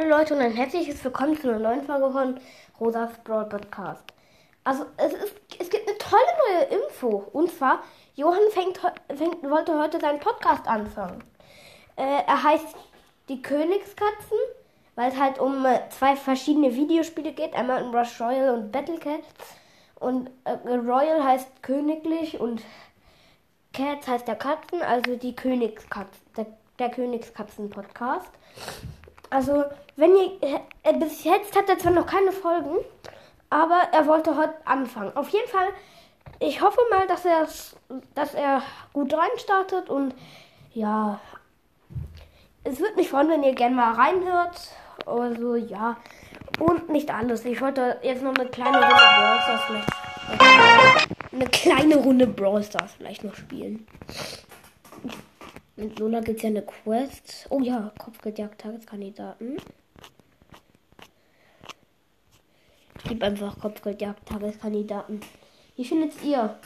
Hallo Leute und ein herzliches Willkommen zu einer neuen Folge von Rosas Broad Podcast. Also es, ist, es gibt eine tolle neue Info und zwar Johann fängt, fängt, wollte heute seinen Podcast anfangen. Äh, er heißt Die Königskatzen, weil es halt um äh, zwei verschiedene Videospiele geht, einmal um Rush Royal und Battle Cats. Und äh, Royal heißt königlich und Cats heißt der Katzen, also die Königskatzen, der, der Königskatzen-Podcast. Also, wenn ihr. Äh, bis jetzt hat er zwar noch keine Folgen, aber er wollte heute anfangen. Auf jeden Fall, ich hoffe mal, dass er dass er gut reinstartet und ja. Es würde mich freuen, wenn ihr gerne mal reinhört. Also ja. Und nicht alles. Ich wollte jetzt noch eine kleine Runde Brawl Stars vielleicht. Eine kleine Runde Brawl Stars vielleicht noch spielen. Mit Lola gibt es ja eine Quest. Oh ja, Kopfgeldjagd Tageskandidaten. Ich gebe einfach Kopfgeldjagd Tageskandidaten. Wie findet ihr?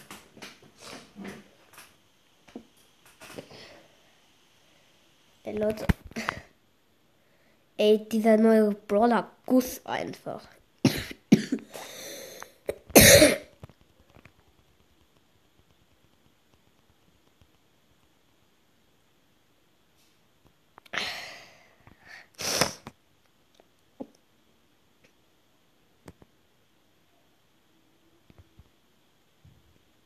Ey, Leute. Ey, dieser neue Brawler Guss einfach.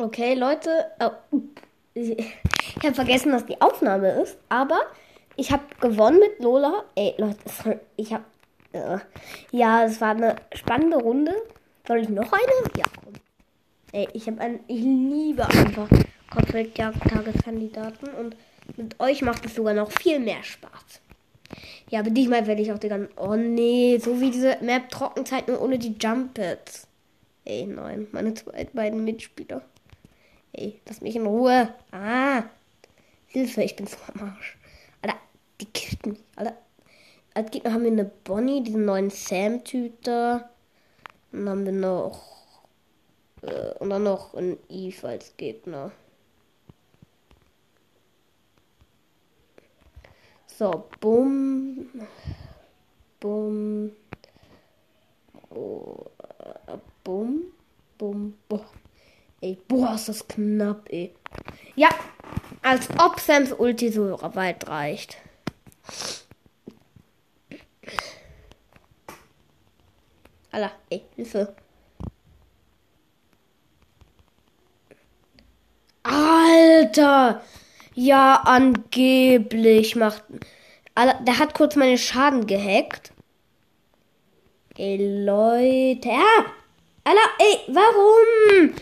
Okay, Leute. Oh, ich habe vergessen, dass die Aufnahme ist. Aber ich habe gewonnen mit Lola. Ey, Leute, ich habe. Äh, ja, es war eine spannende Runde. Soll ich noch eine? Ja, komm. Ey, ich habe ein. Ich liebe einfach Kopfgeldjagd-Tageskandidaten. Und mit euch macht es sogar noch viel mehr Spaß. Ja, aber diesmal werde ich auch die ganzen. Oh nee, so wie diese Map Trockenzeit nur ohne die Jumpets. Ey, nein, meine zwei, beiden Mitspieler. Ey, lass mich in Ruhe. Ah. Hilfe, ich bin so am Arsch. Alter, die killt mich. Alter. Als Gegner haben wir eine Bonnie, diesen neuen Sam-Tüter. Dann haben wir noch. Äh, und dann noch ein Eve als Gegner. So, bumm. Bumm. Oh, äh, bumm. Bumm. Boah. Ey, boah, ist das knapp, ey. Ja, als ob Sams Ulti so weit reicht. Alter, ey, Hilfe. Alter! Ja, angeblich macht. Alter, der hat kurz meine Schaden gehackt. Ey, Leute. Ja! Alter, ey, warum?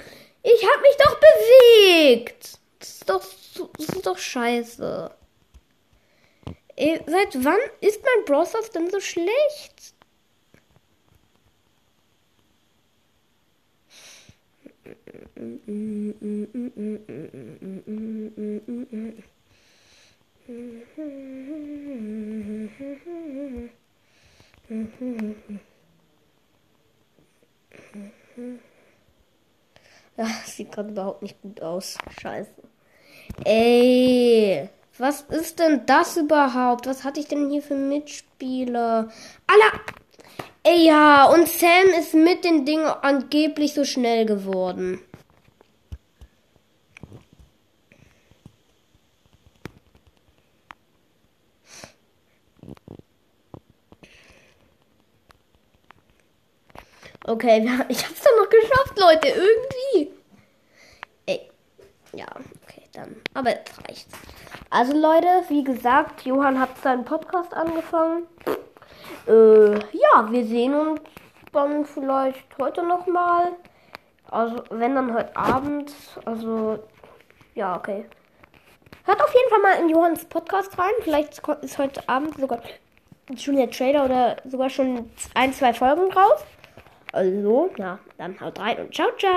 Ich hab mich doch bewegt. Das ist doch, das ist doch scheiße. Seit wann ist mein Browser denn so schlecht? Ja, sieht gerade überhaupt nicht gut aus. Scheiße. Ey, was ist denn das überhaupt? Was hatte ich denn hier für Mitspieler? Alla! Ey, ja, und Sam ist mit den Dingen angeblich so schnell geworden. Okay, ich hab's doch noch geschafft, Leute, irgendwie. Ey, ja, okay, dann. Aber jetzt reicht's. Also, Leute, wie gesagt, Johann hat seinen Podcast angefangen. Äh, ja, wir sehen uns dann vielleicht heute nochmal. Also, wenn dann heute Abend. Also, ja, okay. Hört auf jeden Fall mal in Johanns Podcast rein. Vielleicht ist heute Abend sogar schon der Trailer oder sogar schon ein, zwei Folgen draus. Also, ja, dann haut rein und ciao, ciao.